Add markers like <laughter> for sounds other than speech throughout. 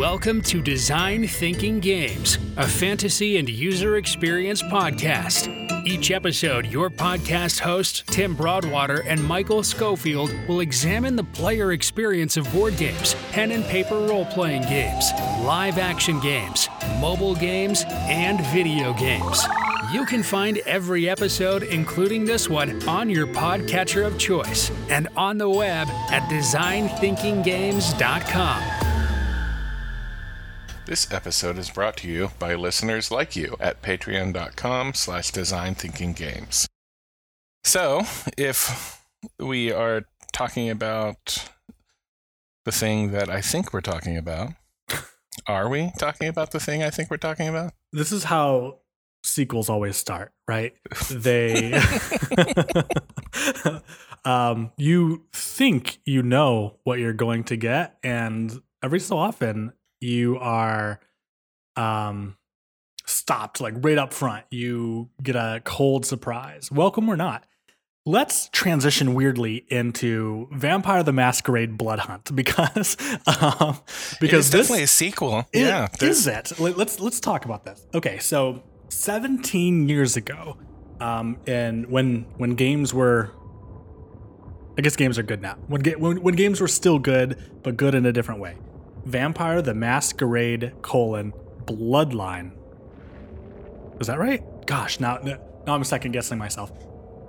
Welcome to Design Thinking Games, a fantasy and user experience podcast. Each episode, your podcast hosts, Tim Broadwater and Michael Schofield, will examine the player experience of board games, pen and paper role playing games, live action games, mobile games, and video games. You can find every episode, including this one, on your podcatcher of choice and on the web at designthinkinggames.com. This episode is brought to you by listeners like you at patreon.com slash designthinkinggames. So, if we are talking about the thing that I think we're talking about, are we talking about the thing I think we're talking about? This is how sequels always start, right? <laughs> They <laughs> um you think you know what you're going to get and every so often you are um stopped like right up front. You get a cold surprise. Welcome or not. Let's transition weirdly into Vampire the Masquerade Blood Hunt <laughs> because um, because it's definitely a sequel. it- yeah. is it? Let- Let's let's talk about this. Okay, so 17 years ago, um, and when when games were, I guess games are good now. When ga- when, when games were still good, but good in a different way. Vampire: The Masquerade: colon Bloodline. Was that right? Gosh, now now I'm second guessing myself.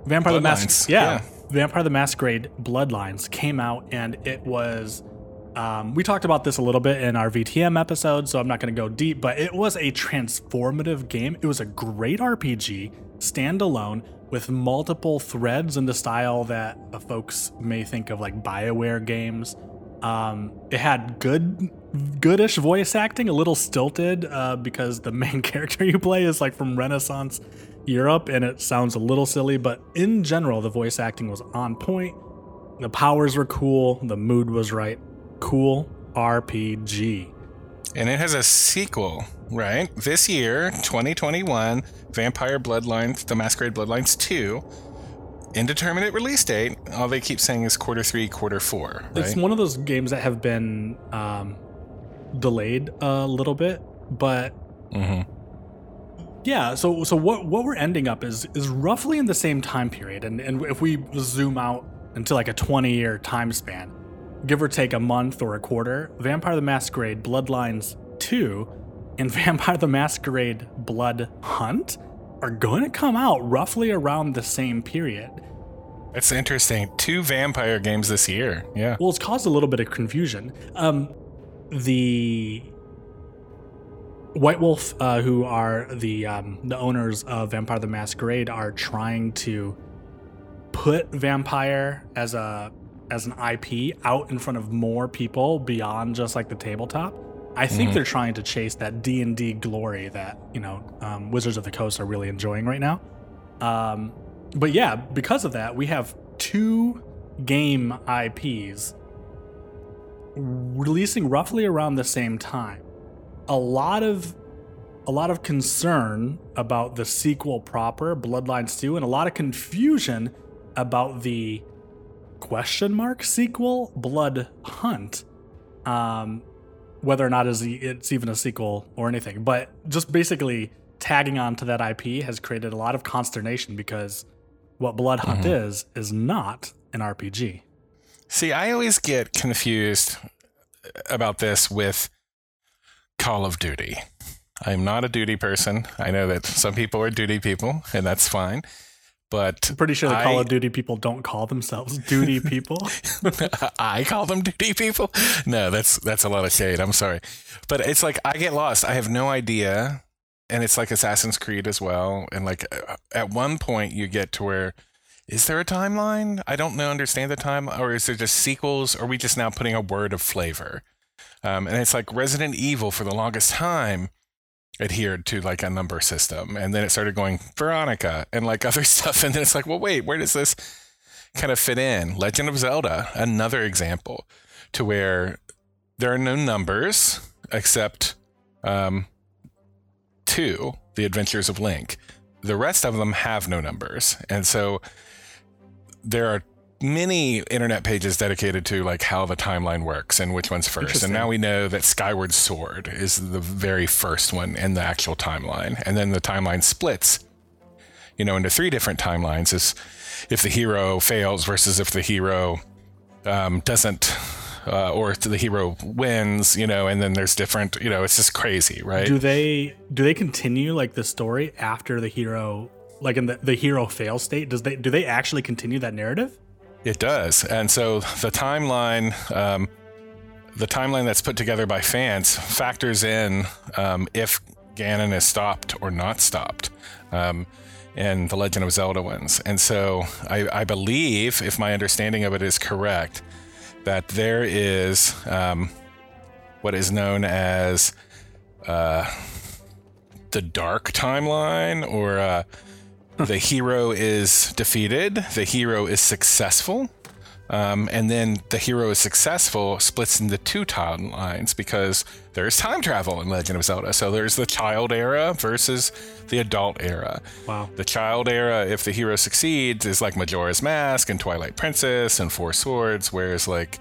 Vampire: The Masquerade. Yeah, yeah. Vampire: The Masquerade: Bloodlines came out, and it was. Um, we talked about this a little bit in our VTM episode, so I'm not going to go deep, but it was a transformative game. It was a great RPG, standalone, with multiple threads in the style that uh, folks may think of like BioWare games. Um, it had good, goodish voice acting, a little stilted uh, because the <laughs> main character you play is like from Renaissance Europe, and it sounds a little silly. But in general, the voice acting was on point. The powers were cool. The mood was right. Cool RPG. And it has a sequel, right? This year, 2021, Vampire Bloodlines, The Masquerade Bloodlines 2. Indeterminate release date. All they keep saying is quarter three, quarter four, right? It's one of those games that have been um, delayed a little bit, but hmm Yeah, so so what what we're ending up is is roughly in the same time period, and and if we zoom out into like a twenty year time span, give or take a month or a quarter, Vampire the Masquerade Bloodlines two and <laughs> Vampire the Masquerade Blood Hunt are going to come out roughly around the same period. It's interesting. Two vampire games this year. Yeah. Well, it's caused a little bit of confusion. Um, the White Wolf, uh, who are the um, the owners of Vampire the Masquerade, are trying to put Vampire as a as an IP out in front of more people beyond just like the tabletop. I think they're trying to chase that D and D glory that you know um, Wizards of the Coast are really enjoying right now. Um, but yeah, because of that, we have two game IPs releasing roughly around the same time. A lot of a lot of concern about the sequel proper, Bloodlines 2, and a lot of confusion about the question mark sequel, Blood Hunt. Um, whether or not it's even a sequel or anything, but just basically tagging on to that IP has created a lot of consternation because what Blood Hunt mm-hmm. is is not an RPG. See, I always get confused about this with Call of Duty. I'm not a duty person. I know that some people are duty people, and that's fine. But I'm pretty sure the Call of Duty people don't call themselves duty <laughs> people. I call them duty people. No, that's that's a lot of shade. I'm sorry, but it's like I get lost. I have no idea, and it's like Assassin's Creed as well. And like uh, at one point, you get to where is there a timeline? I don't know, understand the time, or is there just sequels? Or are we just now putting a word of flavor? Um, and it's like Resident Evil for the longest time adhered to like a number system, and then it started going Veronica and like <laughs> other stuff, and then it's like, well, wait, where does this? kind of fit in. Legend of Zelda, another example to where there are no numbers except um, two, The Adventures of Link. The rest of them have no numbers. And so there are many internet pages dedicated to like how the timeline works and which one's first. And now we know that Skyward Sword is the very first one in the actual timeline. And then the timeline splits, you know, into three different timelines is if the hero fails versus if the hero um, doesn't uh, or the hero wins, you know, and then there's different, you know, it's just crazy, right? Do they do they continue like the story after the hero like in the, the hero fail state? Does they do they actually continue that narrative? It does, and so the timeline, um, the timeline that's put together by fans factors in um, if Ganon is stopped or not stopped. Um, in the Legend of Zelda ones. And so I, I, believe, if my understanding of it is correct, that there is um, what is known as uh, the dark timeline or uh, <laughs> the hero is defeated, the hero is successful, um, and then the hero is successful splits into two timelines because there's time travel in Legend of Zelda. So there's the child era versus the adult era. Wow. The child era, if the hero succeeds, is like Majora's Mask and Twilight Princess and Four Swords, whereas like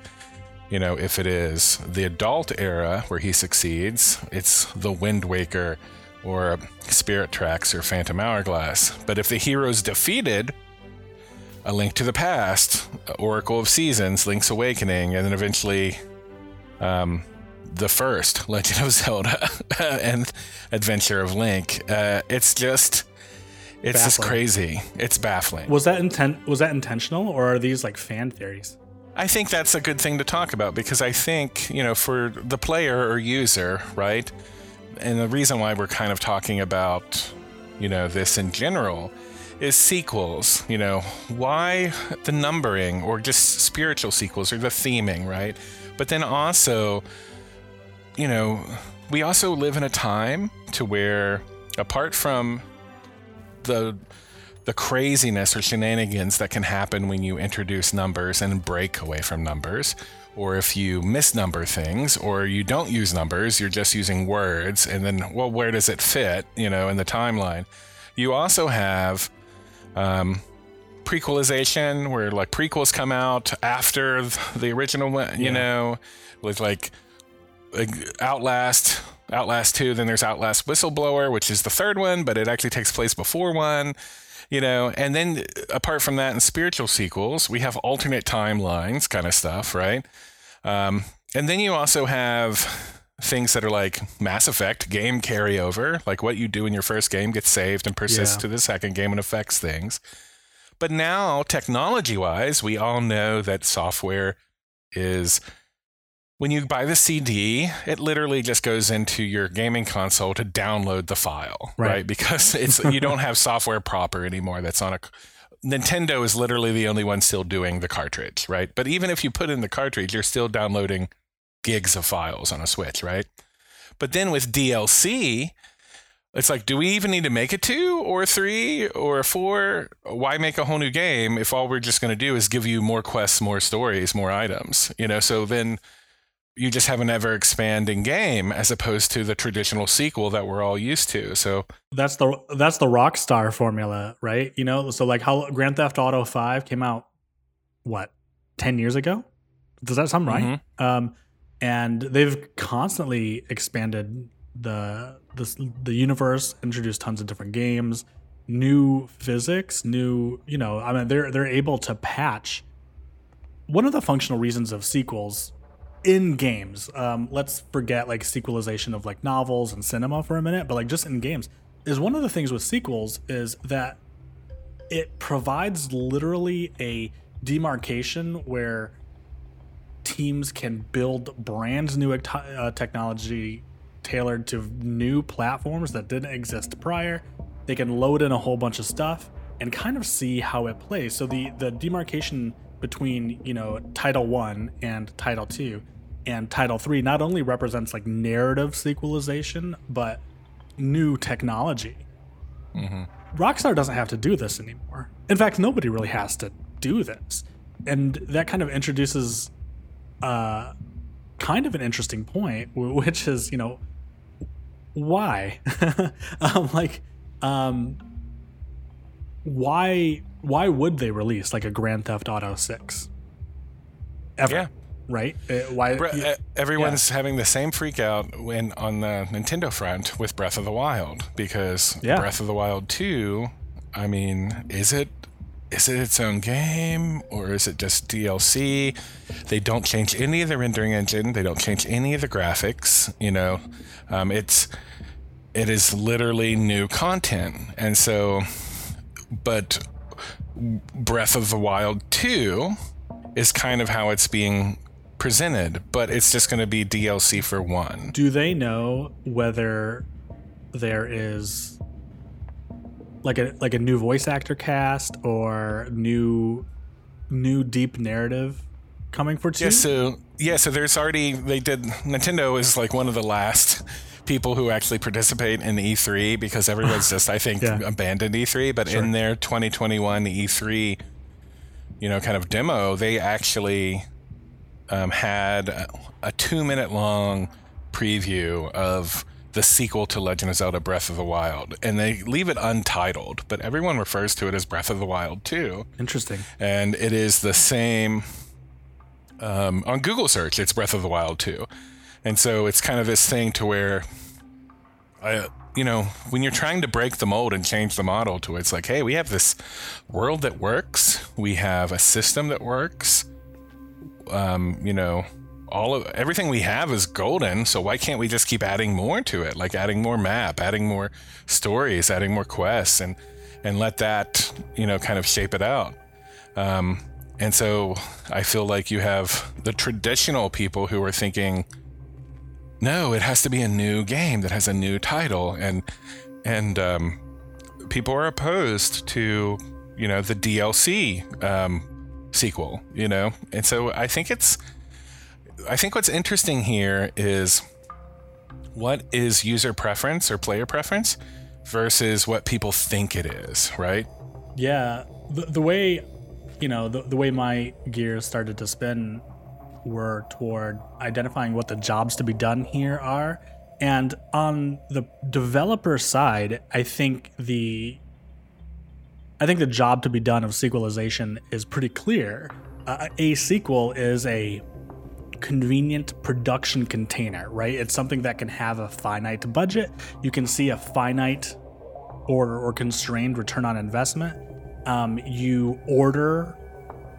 you know, if it is the adult era where he succeeds, it's the Wind Waker or Spirit Tracks or Phantom Hourglass. But if the hero's defeated, A Link to the Past, Oracle of Seasons, Link's Awakening, and then eventually um, the first <laughs> Legend of Zelda <laughs> and Adventure of Link. Uh, it's just. It's baffling. just crazy. It's baffling. Was that intent? Was that intentional, or are these like fan theories? I think that's a good thing to talk about because I think you know for the player or user, right? And the reason why we're kind of talking about, you know, this in general is sequels. You know, why the numbering or just spiritual sequels or the theming, right? But then also, you know, we also live in a time to where apart from the the craziness or shenanigans that can happen when you introduce numbers and break away from numbers, or if you misnumber things or you don't use numbers, you're just using words, and then, well, where does it fit, you know, in the timeline? You also have um, prequelization, where like prequels come out after the original one, you yeah. know, with like, like Outlast, Outlast 2, then there's Outlast Whistleblower, which is the third one, but it actually takes place before one you know and then apart from that in spiritual sequels we have alternate timelines kind of stuff right um, and then you also have things that are like mass effect game carryover like what you do in your first game gets saved and persists yeah. to the second game and affects things but now technology wise we all know that software is when you buy the CD, it literally just goes into your gaming console to download the file, right? right? Because <laughs> it's you don't have software proper anymore that's on a Nintendo is literally the only one still doing the cartridge, right? But even if you put in the cartridge, you're still downloading gigs of files on a Switch, right? But then with DLC, it's like, do we even need to make a two or a three or a four? Why make a whole new game if all we're just going to do is give you more quests, more stories, more items? You know, so then you just have an ever expanding game as opposed to the traditional sequel that we're all used to. So that's the that's the Rockstar formula, right? You know, so like how Grand Theft Auto 5 came out what 10 years ago? Does that sound right? Mm-hmm. Um, and they've constantly expanded the the the universe, introduced tons of different games, new physics, new, you know, I mean they're they're able to patch one of the functional reasons of sequels in games. Um, let's forget like sequelization of like novels and cinema for a minute, but like just in games is one of the things with sequels is that it provides literally a demarcation where teams can build brand new uh, technology tailored to new platforms that didn't exist prior. They can load in a whole bunch of stuff and kind of see how it plays. So the the demarcation between you know title one and title two and title three not only represents like narrative sequelization but new technology mm-hmm. rockstar doesn't have to do this anymore in fact nobody really has to do this and that kind of introduces uh kind of an interesting point which is you know why <laughs> um like um why why would they release like a Grand Theft Auto 6? Ever. Yeah. Right? Uh, why Bre- uh, everyone's having the same freak out when on the Nintendo front with Breath of the Wild because Yeah. Breath of the Wild 2, I mean, is it is it its own game or is it just DLC? They don't change any of the rendering engine. They don't change any of the graphics. You know, um, it's it is literally new content, and so, but Breath of the Wild 2 is kind of how it's being presented, but it's just going to be DLC for one. do they know whether there is like a like a new voice actor cast or new new deep narrative coming for two? Yeah, so yeah, so there's already they did Nintendo is like one of the last people who actually participate in E3 because everyone's just I think <laughs> Yeah. abandoned E3, but in their 2021 E3 you know kind of demo, they actually um, had a, 2 minute long preview of the sequel to Legend of Zelda Breath of the Wild and they leave it untitled, but everyone refers to it as Breath of the Wild 2 Interesting. and it is the same um, on Google search. It's Breath of the Wild too, and so it's kind of this thing to where, I, you know, when you're trying to break the mold and change the model to it's like, hey, we have this world that works, we have a system that works, um, you know. All of everything we have is golden, so why can't we just keep adding more to it? Like adding more map, adding more stories, adding more quests, and and let that you know kind of shape it out. Um, and so I feel like you have the traditional people who are thinking, no, it has to be a new game that has a new title, and and um, people are opposed to you know the DLC um, sequel, you know, and so I think it's I think what's interesting here is what is user preference or player preference versus what people think it is, right? Yeah, the, the way, you know, the, the way my gears started to spin were toward identifying what the jobs to be done here are. And on the developer side, I think the I think the job to be done of sequelization is pretty clear. Uh, a sequel is a convenient production container, right? It's something that can have a finite budget. You can see a finite or, or constrained return on investment. Um, you order,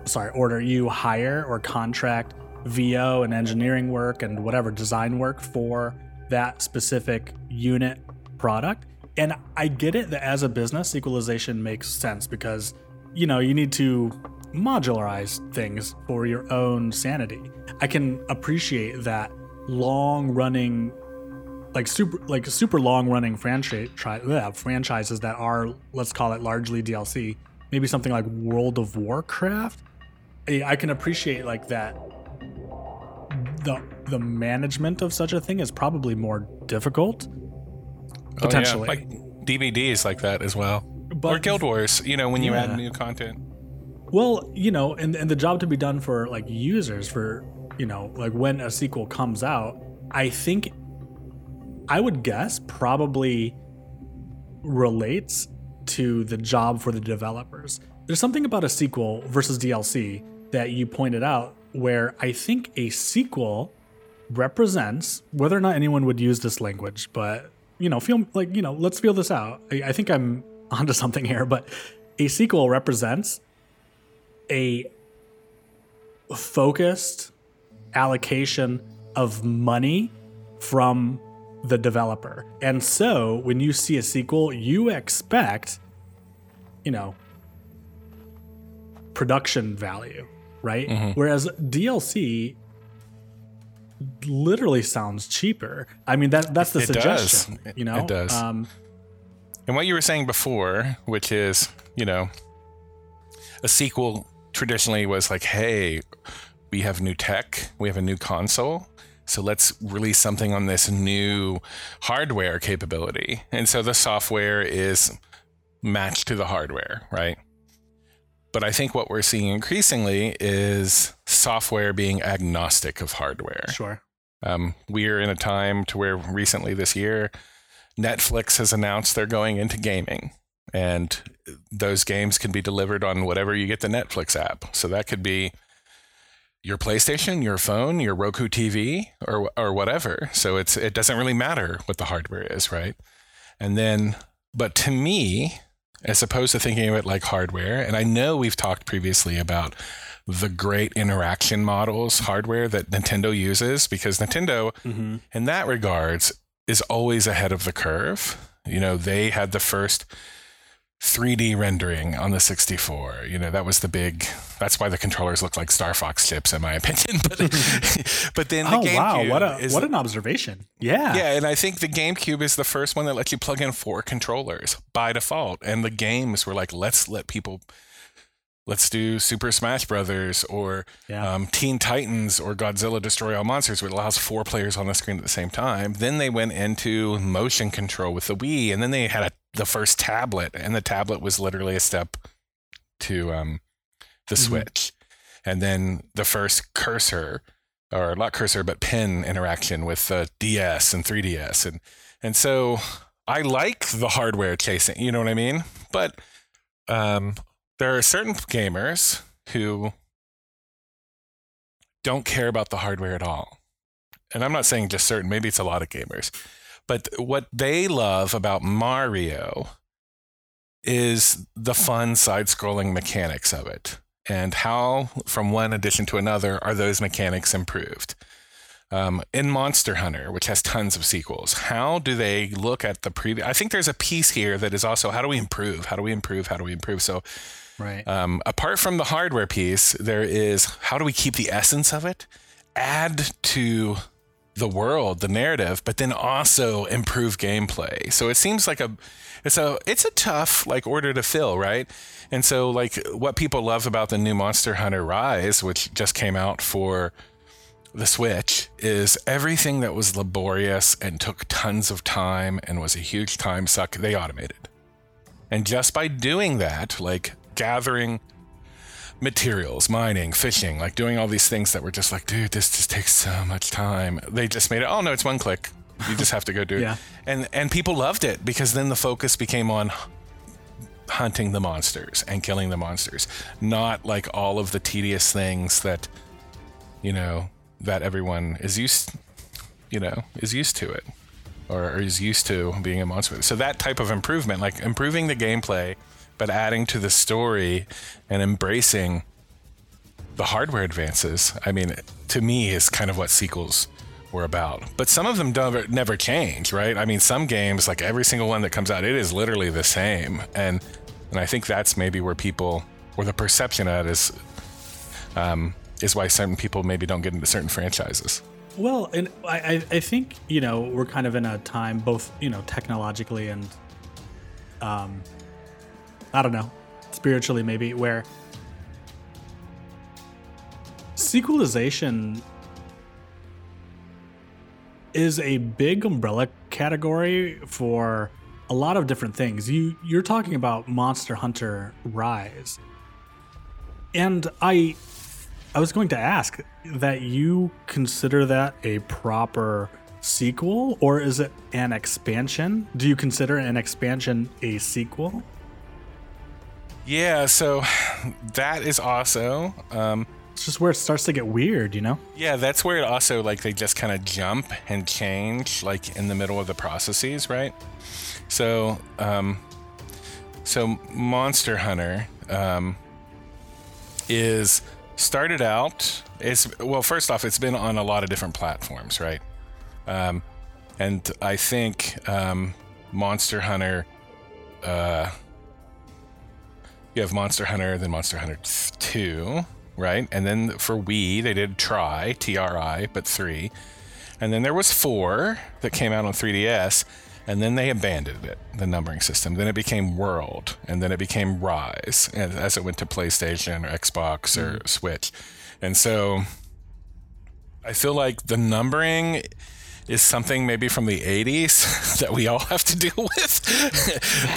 sorry, order, you hire or contract VO and engineering work and whatever design work for that specific unit product. And I get it that as a business, sequelization makes sense because, you know, you need to modularize things for your own sanity. I can appreciate that long running like super like super long running franchise yeah, franchises that are let's call it largely DLC. Maybe something like World of Warcraft. I I can appreciate like that the the management of such a thing is probably more difficult potentially. Oh, yeah. like DVDs like that as well. But- or Guild Wars, you know, when you Yeah. add new content. Well, you know, and and the job to be done for like users for you know like when a sequel comes out, I think I would guess probably relates to the job for the developers. There's something about a sequel versus DLC that you pointed out where I think a sequel represents whether or not anyone would use this language, but you know, feel like, you know, let's feel this out. I, I think I'm <laughs> onto something here, but a sequel represents a focused allocation of money from the developer. And so when you see a sequel, you expect, you know, production value, right? Mm-hmm. Whereas DLC literally sounds cheaper. I mean that that's the It suggestion, It- you know. it does. Um And what you were saying before, which is, you know, a sequel traditionally was like, hey, we have new tech, we have a new console. So let's release something on this new hardware capability. And so the software is matched to the hardware, right? But I think what we're seeing increasingly is software being agnostic of hardware. sure. Um, we are in a time to where recently this year, Netflix has announced they're going into gaming. and those games can be delivered on whatever you get the Netflix app. So that could be your PlayStation, your phone, your Roku TV, or or whatever. So it's it doesn't really matter what the hardware is, right? And then, but to me, as opposed to thinking of it like hardware, and I know we've talked previously about the great interaction models hardware that Nintendo uses because Nintendo, mm-hmm. in that regards, is always ahead of the curve. You know, they had the first 3D rendering on the 64. You know, that was the big. That's why the controllers look like Star Fox chips, in my <laughs> opinion. But <laughs> but then the oh GameCube wow, what a is, what an observation! Yeah, yeah, and I think the GameCube is the first one that lets you plug in four controllers by default, and the games were like, let's let people let's do Super Smash Brothers or yeah. um, Teen Titans or Godzilla Destroy All Monsters, which allows four players on the screen at the same time. Then they went into motion control with the Wii, and then they had a, the first tablet, and the tablet was literally a step to um, the mm-hmm. Switch. And then the first cursor, or not cursor, but pen interaction with the DS and 3DS. And, and so I like the hardware chasing, you know what I mean? But um, there are certain gamers who don't care about the hardware at all. And I'm not saying just certain, maybe it's a lot of gamers. But what they love about Mario is the fun side scrolling mechanics of it and how, from one edition to another, are those mechanics improved. Um, in Monster Hunter, which has tons of sequels, how do they look at the previous? I think there's a piece here that is also how do we improve? How do we improve? How do we improve? So Right. Um, apart from the hardware piece, there is how do we keep the essence of it, add to the world, the narrative, but then also improve gameplay. So it seems like a it's a it's a tough like order to fill, right? And so like what people love about the new Monster Hunter Rise, which just came out for the Switch, is everything that was laborious and took tons of time and was a huge time suck, they automated. And just by doing that, like gathering materials, mining, fishing, like doing all these things that were just like, dude, this just takes so much time. They just made it, oh no, it's one click. You just have to go do it. yeah. And and people loved it because then the focus became on hunting the monsters and killing the monsters, not like all of the tedious things that you know that everyone is used you know, is used to it or is used to being a monster. So that type of improvement, like improving the gameplay but adding to the story and embracing the hardware advances. I mean, to me, is kind of what sequels were about. But some of them never never change, right? I mean, some games, like every single one that comes out, it is literally the same, and and I think that's maybe where people, or the perception of it is, um, is why certain people maybe don't get into certain franchises. Well, and I, I think you know we're kind of in a time, both you know technologically and um, I don't know, spiritually maybe, where sequelization is a big umbrella category for a lot of different things. You you're talking about Monster Hunter Rise. And I I was going to ask that you consider that a proper sequel or is it an expansion? Do you consider an expansion a sequel? Yeah, so that is also. Um, it's just where it starts to get weird, you know? Yeah, that's where it also like they just kind of jump and change like in the middle of the processes, right? So, um, so Monster Hunter um, is started out. It's well, first off, it's been on a lot of different platforms, right? Um, and I think um, Monster Hunter. Uh, you have Monster Hunter, then Monster Hunter 2, right? And then for Wii, they did Tri, T R I, but 3. And then there was 4 that came out on 3DS, and then they abandoned it, the numbering system. Then it became World, and then it became Rise, as it went to PlayStation or Xbox or mm. Switch. And so I feel like the numbering is something maybe from the 80s <laughs> that we all have to deal with.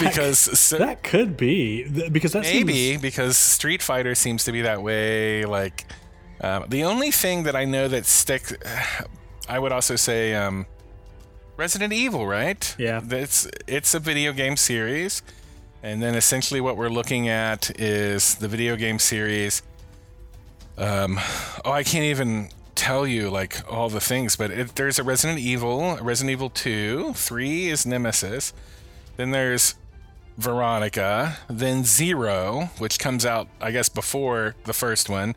<laughs> Because so, that could be. Because that maybe seems... because street fighter seems to be that way like um, the only thing that i know that sticks <sighs> i would also say um, resident evil right? Yeah. It's it's a video game series And then essentially what we're looking at is the video game series. Um, oh, I can't even tell you like all the things, but it, there's a Resident Evil, Resident Evil 2, 3 is Nemesis. Then there's Veronica, then Zero, which comes out, I guess, before the first one.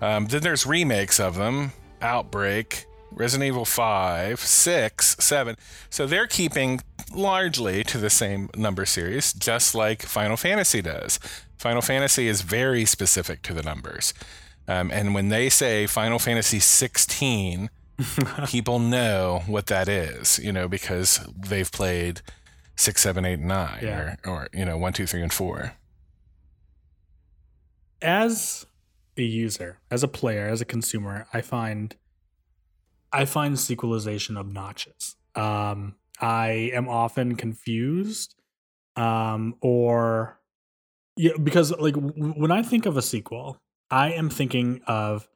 Um, then there's remakes of them Outbreak, Resident Evil 5, 6, 7. So they're keeping largely to the same number series, just like Final Fantasy does. Final Fantasy is very specific to the numbers. Um, and when they say Final Fantasy 16, <laughs> people know what that is, you know, because they've played 6, 7, 8, 9, Yeah. or, or, you know, 1, 2, 3, and 4. as a user, as a player, as a consumer, I find I find sequelization obnoxious. Um, I am often confused, um, or yeah, because like w- when I think of a sequel, I am thinking of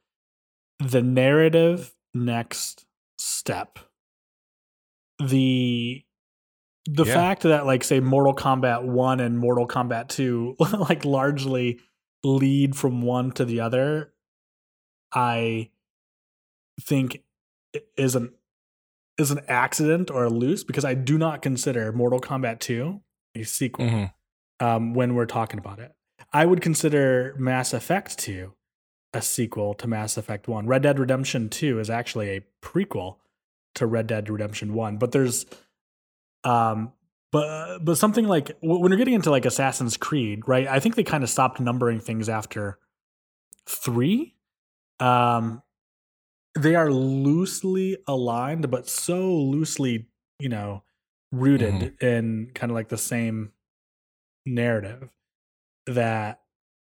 the narrative next step. The the Yeah. fact that like say Mortal Kombat 1 and Mortal Kombat 2 <laughs> like largely lead from one to the other I think is an is an accident or a loose because I do not consider Mortal Kombat 2 a sequel Mhm. um, when we're talking about it. I would consider Mass Effect 2 a sequel to Mass Effect 1. Red Dead Redemption 2 is actually a prequel to Red Dead Redemption 1, but there's um but but something like when you're getting into like Assassin's Creed, right? I think they kind of stopped numbering things after 3. Um they are loosely aligned but so loosely, you know, rooted in kind of like the same narrative that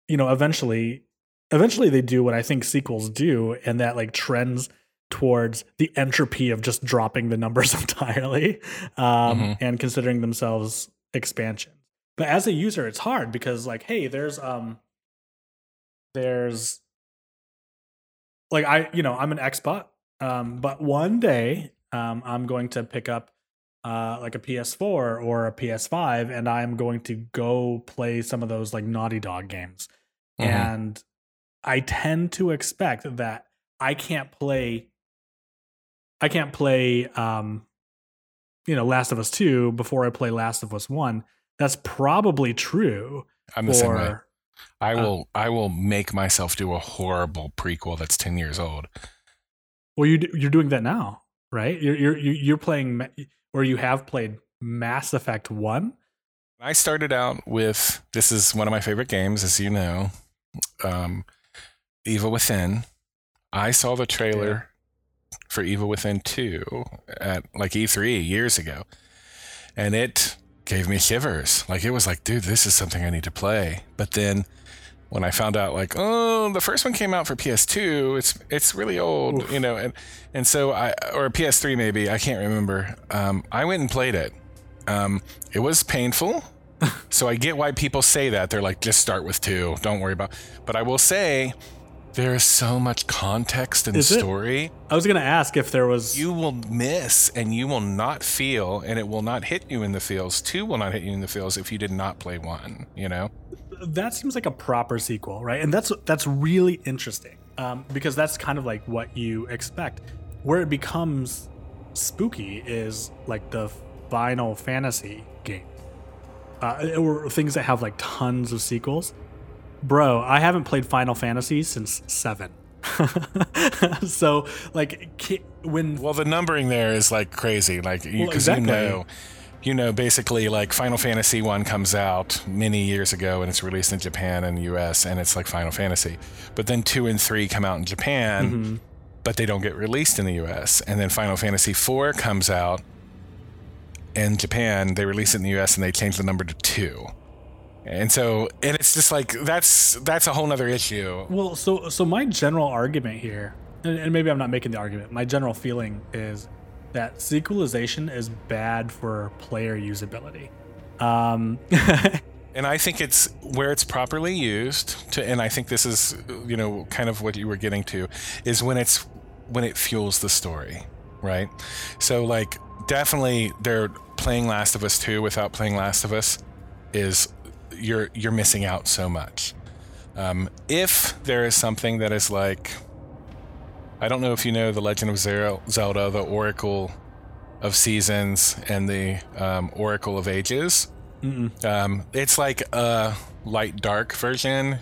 you know eventually eventually they do what i think sequels do and that like trends towards the entropy of just dropping the numbers <laughs> entirely um, Mhm. and considering themselves expansions but as a user it's hard because like hey there's um there's like i you know i'm an xbot um but one day um i'm going to pick up uh, like a PS4 or a PS5, and I'm going to go play some of those like Naughty Dog games. Mhm. And I tend to expect that I can't play, I can't play, um, you know, Last of Us Two before I play Last of Us One. That's probably true I'm the same way. I uh, will I will make myself do a horrible prequel that's 10 years old. well, you you're doing that now, right? You're you're you're you're playing or you have played Mass Effect One. I started out with this is one of my favorite games, as you know, um, Evil Within. I saw the trailer for Evil Within 2 at like E3 years ago, and it gave me shivers. Like it was like, dude, this is something I need to play. But then when I found out, like, oh, the first one came out for PS2, it's it's really old, Oof. you know, and and so I or PS3 maybe I can't remember. Um, I went and played it. Um, it was painful. <laughs> so I get why people say that. They're like, just start with two. Don't worry about. But I will say, there is so much context and Is it? story I was gonna ask if there was you will miss and you will not feel, and it will not hit you in the feels. Two will not hit you in the feels if you did not play one. You know. That seems like a proper sequel, right? And that's that's really interesting um, because that's kind of like what you expect. Where it becomes spooky is like the Final Fantasy game, uh, or things that have like tons of sequels. Bro, I haven't played Final Fantasy since seven. <laughs> so like when Well, the numbering there is like crazy, like because Well, exactly. you know, you know, basically like Final Fantasy one comes out many years ago and it's released in Japan and the U.S. and it's like Final Fantasy, but then two and three come out in Japan, Mhm. but they don't get released in the U.S. And then Final Fantasy four comes out in Japan, they release it in the U.S. and they change the number to two. And so, and it's just like that's that's a whole nother issue. Well, so so my general argument here, and, and maybe I'm not making the argument. My general feeling is that sequelization is bad for player usability. Um, <laughs> And I think it's where it's properly used to, and I think this is, you know, kind of what you were getting to, is when it's when it fuels the story, right? So like definitely they're playing Last of Us 2 without playing Last of Us is you're you're missing out so much. Um, if there is something that is like, I don't know if you know the Legend of Zelda, the Oracle of Seasons and the um, Oracle of Ages. Um, it's like a light dark version.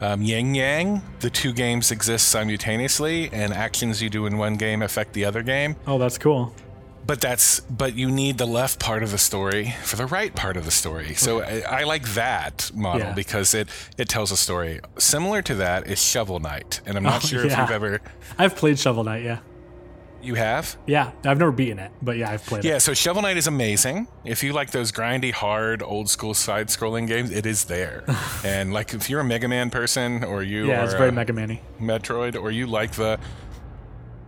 Um, yin yang. The two games exist simultaneously, and actions you do in one game affect the other game. Oh, that's cool. But that's but you need the left part of the story for the right part of the story. So I, I like that model Yeah. because it it tells a story. Similar to that is Shovel Knight, and I'm <laughs> not Oh, sure if you've ever I've played Shovel Knight. Yeah, you have. yeah. I've never beaten it, but yeah, I've played it. Yeah, so Shovel Knight is amazing. If you like those grindy, hard, old school side scrolling games, it is there. <laughs> and like if you're a Mega Man person or you Yeah, it's very a Mega Man-y. Metroid or you like the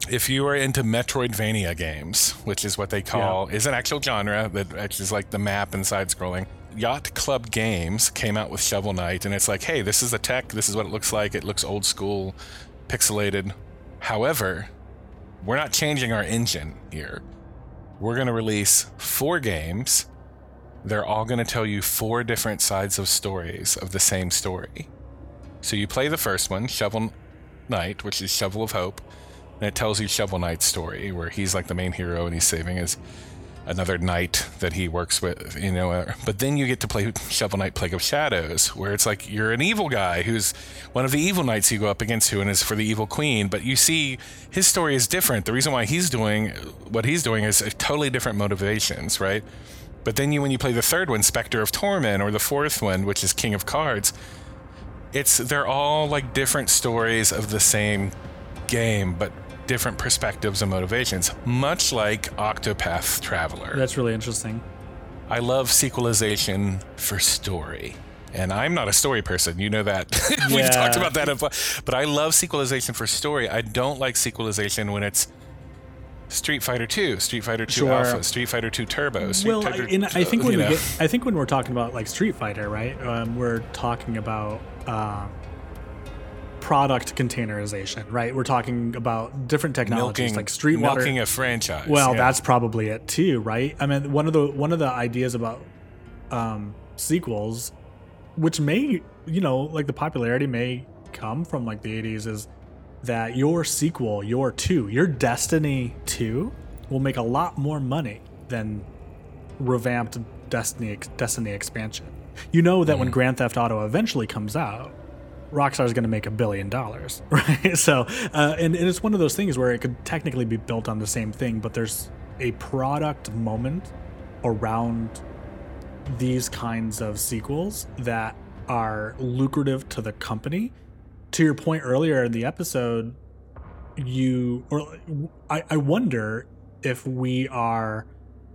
if you are into Metroidvania games, which is what they call is an actual genre that actually is like the map and side scrolling. Yacht Club Games came out with Shovel Knight and it's like, hey, this is the tech, this is what it looks like. It looks old school, pixelated. However, we're not changing our engine here. We're going to release four games. They're all going to tell you four different sides of stories of the same story. So you play the first one, Shovel Knight, which is Shovel of Hope, and it tells you Shovel Knight's story, where he's like the main hero and he's saving his another knight that he works with, you know. uh, But then you get to play Shovel Knight Plague of Shadows, where it's like you're an evil guy who's one of the evil knights you go up against who and is for the evil queen. But you see his story is different. The reason why he's doing what he's doing is totally different motivations, right? But then you when you play the third one, Spectre of Torment, or the fourth one, which is King of Cards, it's they're all like different stories of the same game, but different perspectives and motivations, much like Octopath Traveler. That's really interesting. I love sequelization for story. And I'm not a story person. You know that. <laughs> We've Yeah. talked about that. But I love sequelization for story. I don't like sequelization when it's Street Fighter 2, Street Fighter 2 Sure. Alpha, Street Fighter 2 Turbo. Street Well, Fighter, and I think <laughs> when we know. get, I think when we're talking about like Street Fighter, right? Um, we're talking about uh, product containerization, right? We're talking about different technologies milking, like Streetwater. milking a franchise. Well, yeah. that's probably it too, right? I mean, one of the one of the ideas about um, sequels, which may you know like the popularity may come from like the '80s, is that your sequel, your two, your Destiny two, will make a lot more money than revamped Destiny Destiny expansion. You know that when Grand Theft Auto eventually comes out, Rockstar is going to make a billion dollars, <laughs> right? So, uh, and, and it's one of those things where it could technically be built on the same thing, but there's a product moment around these kinds of sequels that are lucrative to the company. To your point earlier in the episode, you or I, I wonder if we are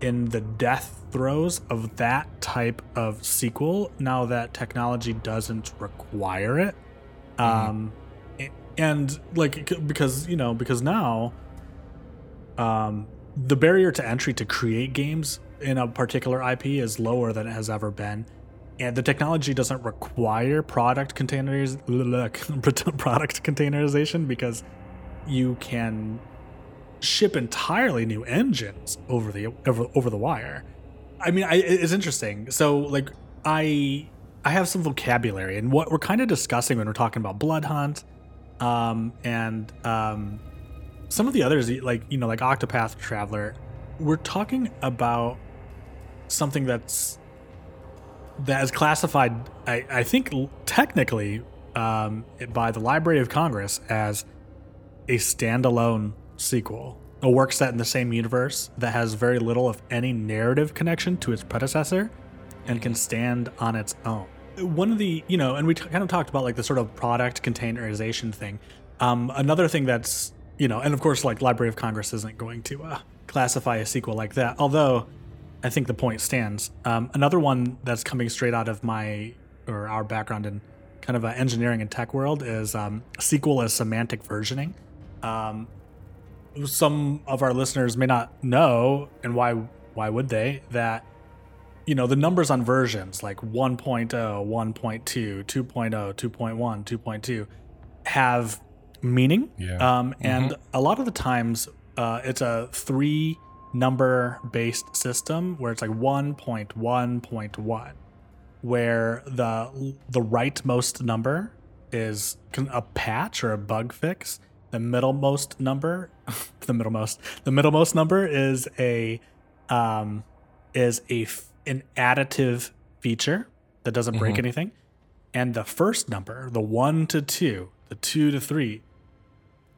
in the death throes of that type of sequel now that technology doesn't require it um a- and like because you know because now um the barrier to entry to create games in a particular IP is lower than it has ever been and the technology doesn't require product containers <laughs> product containerization because you can ship entirely new engines over the over, over the wire. I mean, I, it's interesting. So, like, I I have some vocabulary, and what we're kind of discussing when we're talking about Blood Hunt, um, and um, some of the others, like you know, like Octopath Traveler, we're talking about something that's that is classified, I, I think, technically um, by the Library of Congress as a standalone sequel, a work set in the same universe that has very little, if any, narrative connection to its predecessor and can stand on its own. One of the, you know, and we t- kind of talked about like the sort of product containerization thing. Um, another thing that's, you know, and of course, like Library of Congress isn't going to uh, classify a sequel like that, although I think the point stands. Um, another one that's coming straight out of my or our background in kind of an engineering and tech world is um, sequel as semantic versioning. Um, some of our listeners may not know, and why why would they? That you know the numbers on versions like 1.0, 1.2, 2.0, 2.1, 2.2 have meaning. Yeah. Um, and a lot of the times, uh, it's a three number based system where it's like 1.1.1. where the the rightmost number is a patch or a bug fix. The middlemost number, <laughs> the middlemost, the middlemost number is a um, is a an additive feature that doesn't break anything, and the first number, the one to two, the two to three,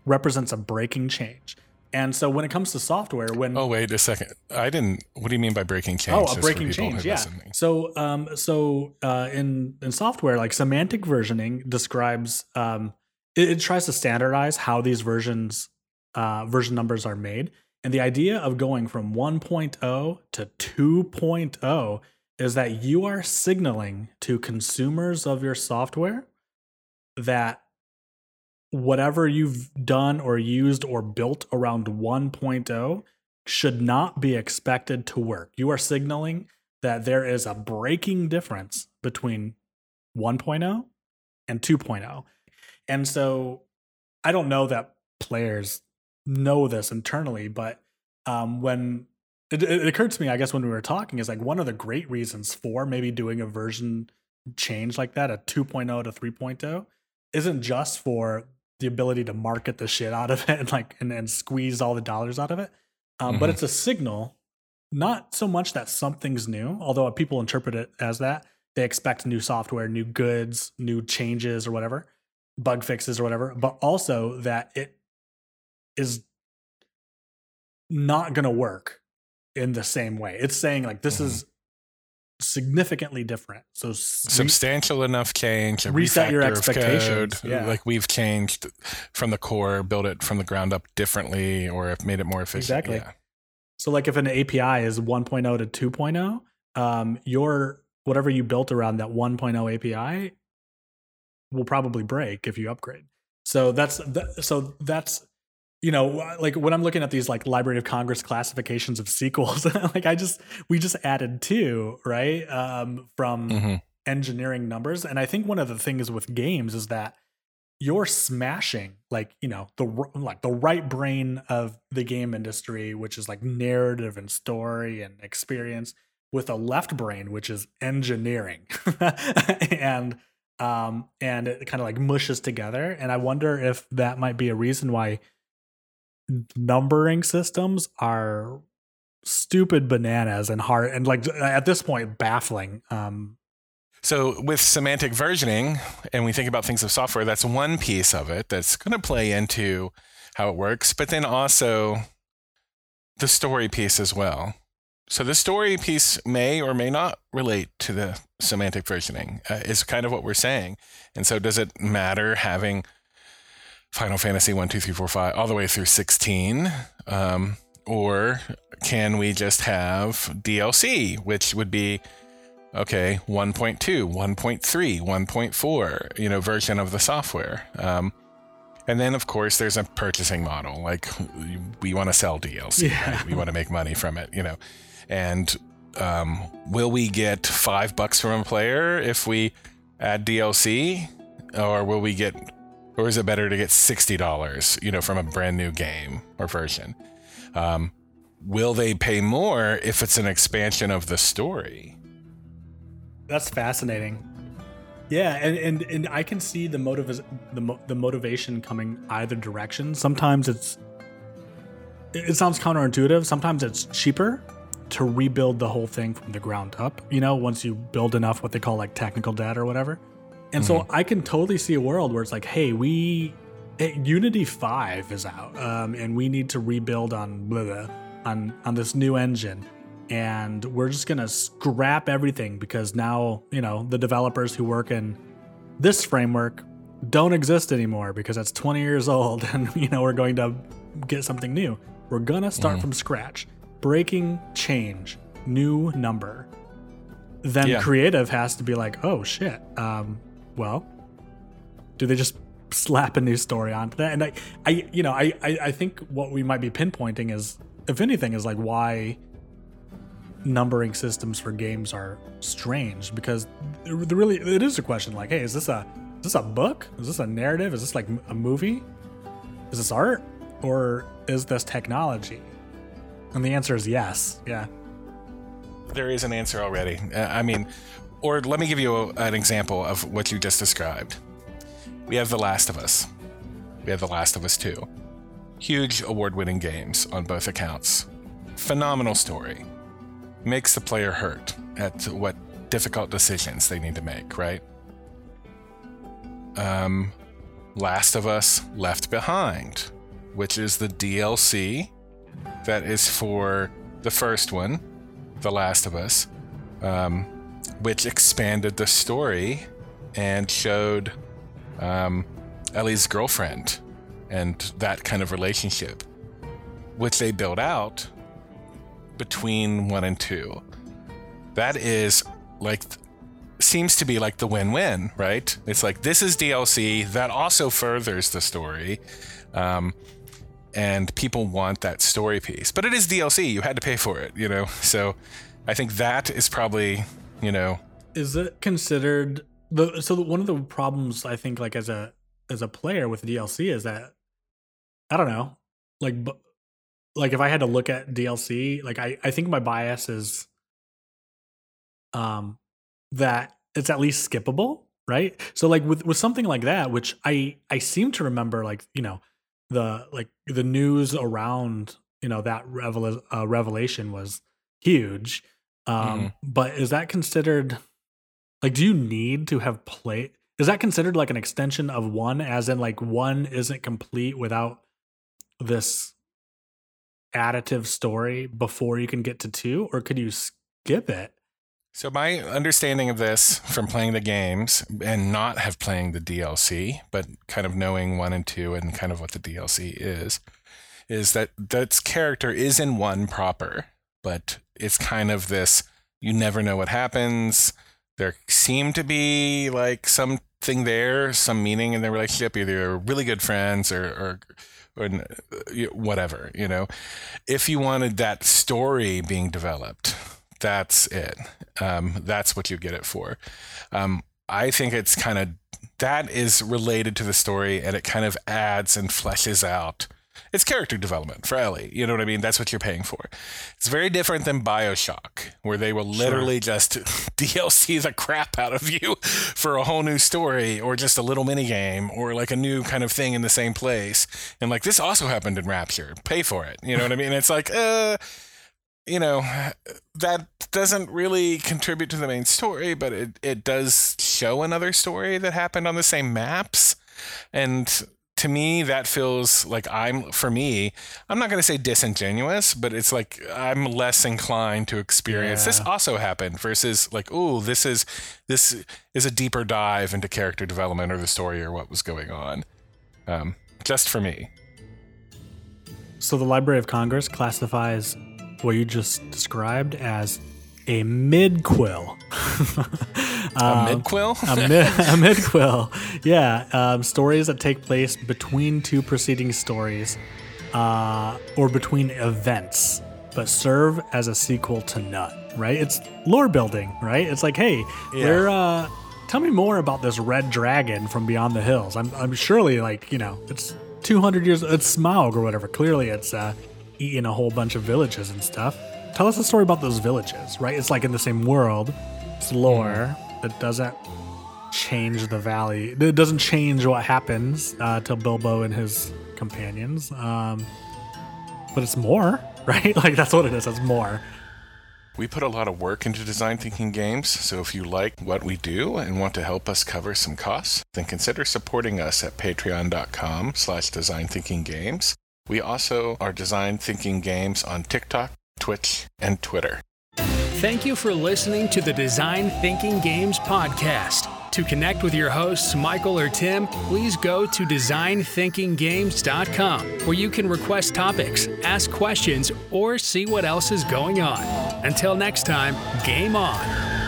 represents a breaking change. And so when it comes to software, when Oh wait a second. I didn't. What do you mean by breaking change? Oh, a breaking change, yeah. listen to me. So, um, so uh, in in software, like semantic versioning describes, um, it, it tries to standardize how these versions, uh, version numbers are made, and the idea of going from 1.0 to 2.0 is that you are signaling to consumers of your software that whatever you've done or used or built around 1.0 should not be expected to work. You are signaling that there is a breaking difference between 1.0 and 2.0. And so I don't know that players know this internally, but um, when it, it occurred to me, I guess when we were talking, is like one of the great reasons for maybe doing a version change like that, a 2.0 to 3.0, isn't just for the ability to market the shit out of <laughs> it and like and, and squeeze all the dollars out of it. Um, But Mhm. it's a signal, not so much that something's new, although people interpret it as that. They expect new software, new goods, new changes or whatever, bug fixes or whatever, but also that it is not going to work in the same way. It's saying like this Mhm. is significantly different. So re- Substantial enough change. Reset your expectations, code, yeah. Like we've changed from the core, built it from the ground up differently, or have made it more efficient. Exactly. Yeah. So like if an API is 1.0 to 2.0, um, your whatever you built around that 1.0 API will probably break if you upgrade. So that's th- so that's you know like when I'm looking at these like Library of Congress classifications of sequels, <laughs> like I just we just added two right um, from Mhm. engineering numbers, and I think one of the things with games is that you're smashing like you know the like the right brain of the game industry which is like narrative and story and experience with a left brain which is engineering. <laughs> And um and it kind of like mushes together. And i wonder if that might be a reason why numbering systems are stupid bananas and hard and like at this point baffling um So with semantic versioning, and we think about things of software, that's one piece of it that's going to play into how it works, but then also the story piece as well. So the story piece may or may not relate to the semantic versioning, uh, is kind of what we're saying. And so does it matter having Final Fantasy 1, 2, 3, 4, 5, all the way through 16? Um, or can we just have DLC, which would be okay 1.2 1.3 1.4 you know version of the software um, and then of course there's a purchasing model like we want to sell dlc Yeah. right? we want to make money from it you know and um, will we get five bucks from a player if we add dlc or will we get or is it better to get $60 you know from a brand new game or version um, will they pay more if it's an expansion of the story That's fascinating. Yeah, and and, and I can see the motiv- the mo- the motivation coming either direction. Sometimes it's it it sounds counterintuitive. Sometimes it's cheaper to rebuild the whole thing from the ground up. You know, once you build enough what they call like technical debt or whatever. And so I can totally see a world where it's like, hey, we eh, Unity Five is out, um, and we need to rebuild on blah, blah, on on this new engine. And we're just gonna scrap everything because now you know the developers who work in this framework don't exist anymore because that's 20 years old <laughs> and you know we're going to get something new. We're gonna start from scratch breaking change new number. Then Yeah. creative has to be like oh shit um well do they just slap a new story onto that? And i i you know i i, I think what we might be pinpointing is if anything is like why numbering systems for games are strange because there really it is a question like hey is this a is this a book? Is this a narrative? Is this like a movie? Is this art? Or is this technology? And the answer is yes yeah. There is an answer already. Uh, I mean, or let me give you a, an example of what you just described. We have The Last of Us. We have The Last of Us 2. Huge award winning games on both accounts. Phenomenal story. Makes the player hurt at what difficult decisions they need to make, right? Um, Last of Us Left Behind, which is the DLC that is for the first one, The Last of Us, um, which expanded the story and showed um, Ellie's girlfriend and that kind of relationship, which they built out between one and two. That is like seems to be like the win-win, right? It's like this is DLC that also furthers the story, um, and people want that story piece. But it is DLC; you had to pay for it, you know. So I think that is probably, you know, is it considered the so one of the problems I think like as a as a player with DLC is that I don't know, like like if I had to look at DLC, like I I think my bias is um that it's at least skippable, right? So like with with something like that, which I I seem to remember, like you know the like the news around you know that revel- uh, revelation was huge. Um, mm. But is that considered like? Do you need to have played? Is that considered like an extension of one, as in like one isn't complete without this additive story before you can get to two, or could you skip it? So my understanding of this from playing the games and not have playing the DLC, but kind of knowing one and two and kind of what the DLC is, is that that's character is in one proper, but it's kind of this you never know what happens. There seem to be like something there, some meaning in their relationship. Either they're really good friends or, or or whatever, you know. If you wanted that story being developed, that's it. Um, that's what you get it for. Um, I think it's kind of that is related to the story, and it kind of adds and fleshes out. It's character development for Ellie. You know what I mean? That's what you're paying for. It's very different than Bioshock, where they will literally sure. just <laughs> DLC the crap out of you for a whole new story, or just a little mini game, or like a new kind of thing in the same place. And like this also happened in Rapture. Pay for it. You know what I mean? It's like, uh, you know, that doesn't really contribute to the main story, but it, it does show another story that happened on the same maps. And to me, that feels like I'm, for me, I'm not going to say disingenuous, but it's like I'm less inclined to experience yeah. this also happened versus like, oh, this is, this is a deeper dive into character development or the story or what was going on. Um, just for me. So the Library of Congress classifies what you just described as a midquel. um, a midquel? a, mid, <laughs> a midquel. <laughs> Yeah. Um, stories that take place between two preceding stories uh, or between events, but serve as a sequel to none, right? It's lore building, right? It's like, hey, yeah. we're. Uh, tell me more about this red dragon from beyond the hills. I'm, I'm surely like, you know, it's 200 years, it's Smaug or whatever. Clearly, it's uh, eaten a whole bunch of villages and stuff. Tell us a story about those villages, right? It's like in the same world. It's lore that doesn't change the valley. It doesn't change what happens uh, to Bilbo and his companions. Um, but it's more, <laughs> right? Like that's what it is. It's more. We put a lot of work into design thinking games, so if you like what we do and want to help us cover some costs, then consider supporting us at patreon.com slash design thinking games. We also are design thinking games on TikTok, Twitch, and Twitter. Thank you for listening to the Design Thinking Games podcast. To connect with your hosts, Michael or Tim, please go to designthinkinggames.com where you can request topics, ask questions, or see what else is going on. Until next time, game on.